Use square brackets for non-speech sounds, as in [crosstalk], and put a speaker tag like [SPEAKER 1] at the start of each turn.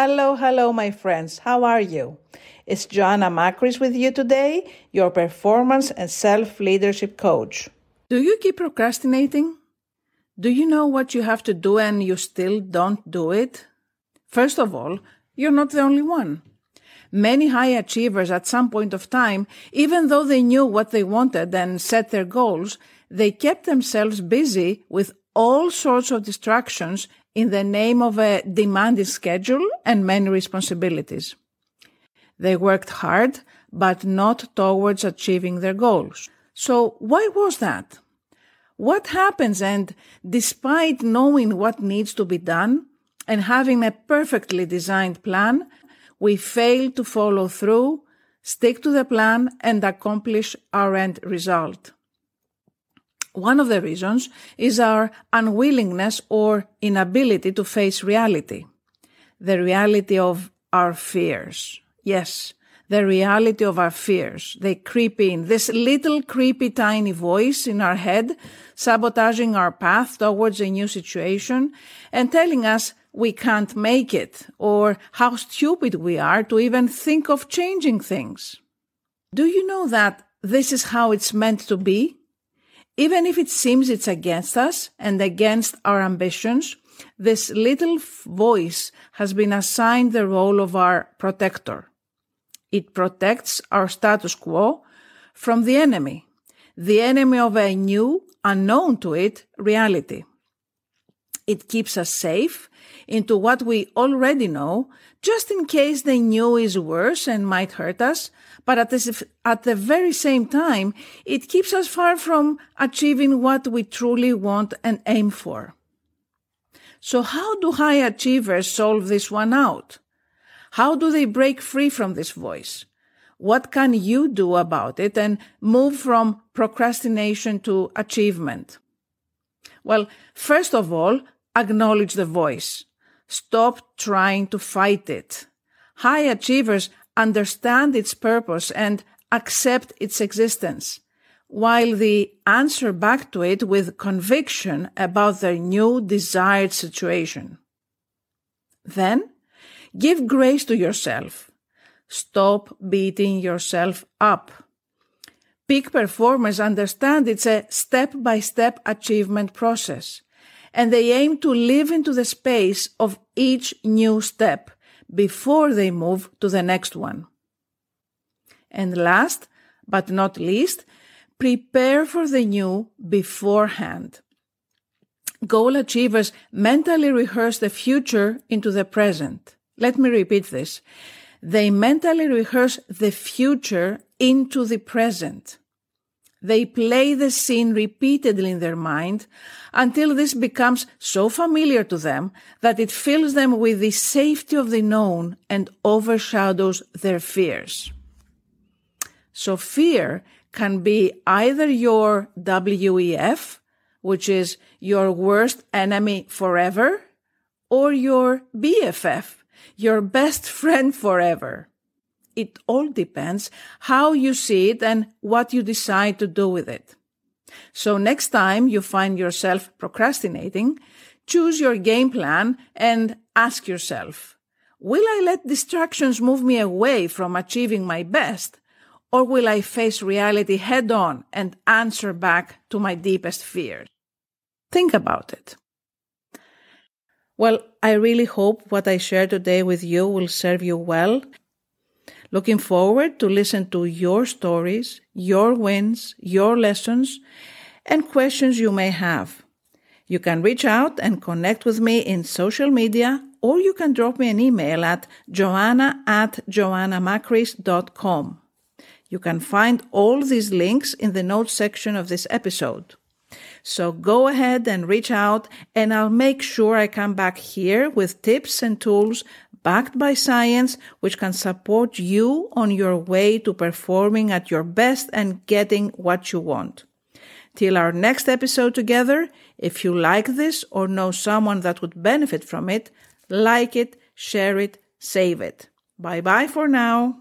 [SPEAKER 1] Hello, hello, my friends. How are you? It's Joanna Makris with you today, your performance and self leadership coach.
[SPEAKER 2] Do you keep procrastinating? Do you know what you have to do and you still don't do it? First of all, you're not the only one. Many high achievers at some point of time, even though they knew what they wanted and set their goals, they kept themselves busy with all sorts of distractions in the name of a demanding schedule and many responsibilities. They worked hard, but not towards achieving their goals. So why was that? What happens and despite knowing what needs to be done and having a perfectly designed plan, we fail to follow through, stick to the plan and accomplish our end result. One of the reasons is our unwillingness or inability to face reality. The reality of our fears. Yes, the reality of our fears. They creep in. This little creepy tiny voice in our head, sabotaging our path towards a new situation and telling us we can't make it or how stupid we are to even think of changing things. Do you know that this is how it's meant to be? Even if it seems it's against us and against our ambitions, this little voice has been assigned the role of our protector. It protects our status quo from the enemy, the enemy of a new, unknown to it reality. It keeps us safe into what we already know, just in case the new is worse and might hurt us, but at, this, at the very same time, it keeps us far from achieving what we truly want and aim for. So how do high achievers solve this one out? How do they break free from this voice? What can you do about it and move from procrastination to achievement? Well, first of all, acknowledge the voice. Stop trying to fight it. High achievers understand its purpose and accept its existence, while the answer back to it with conviction about their new desired situation. Then, give grace to yourself. Stop beating yourself up. Peak performers understand it's a step by step achievement process, and they aim to live into the space of each new step before they move to the next one. And last but not least, prepare for the new beforehand. Goal achievers mentally rehearse the future into the present. Let me repeat this. They mentally rehearse the future into the present. They play the scene repeatedly in their mind until this becomes so familiar to them that it fills them with the safety of the known and overshadows their fears. So fear can be either your WEF, which is your worst enemy forever, or your BFF, your best [laughs] friend forever. It all depends how you see it and what you decide to do with it. So next time you find yourself procrastinating, choose your game plan and ask yourself, will I let distractions move me away from achieving my best? Or will I face reality head on and answer back to my deepest fears? Think about it. Well, I really hope what I share today with you will serve you well Looking forward to listen to your stories, your wins, your lessons, and questions you may have. You can reach out and connect with me in social media, or you can drop me an email at joanna at joannamakris.com. You can find all these links in the notes section of this episode. So go ahead and reach out and I'll make sure I come back here with tips and tools backed by science, which can support you on your way to performing at your best and getting what you want. Till our next episode together, if you like this or know someone that would benefit from it, like it, share it, save it. Bye bye for now.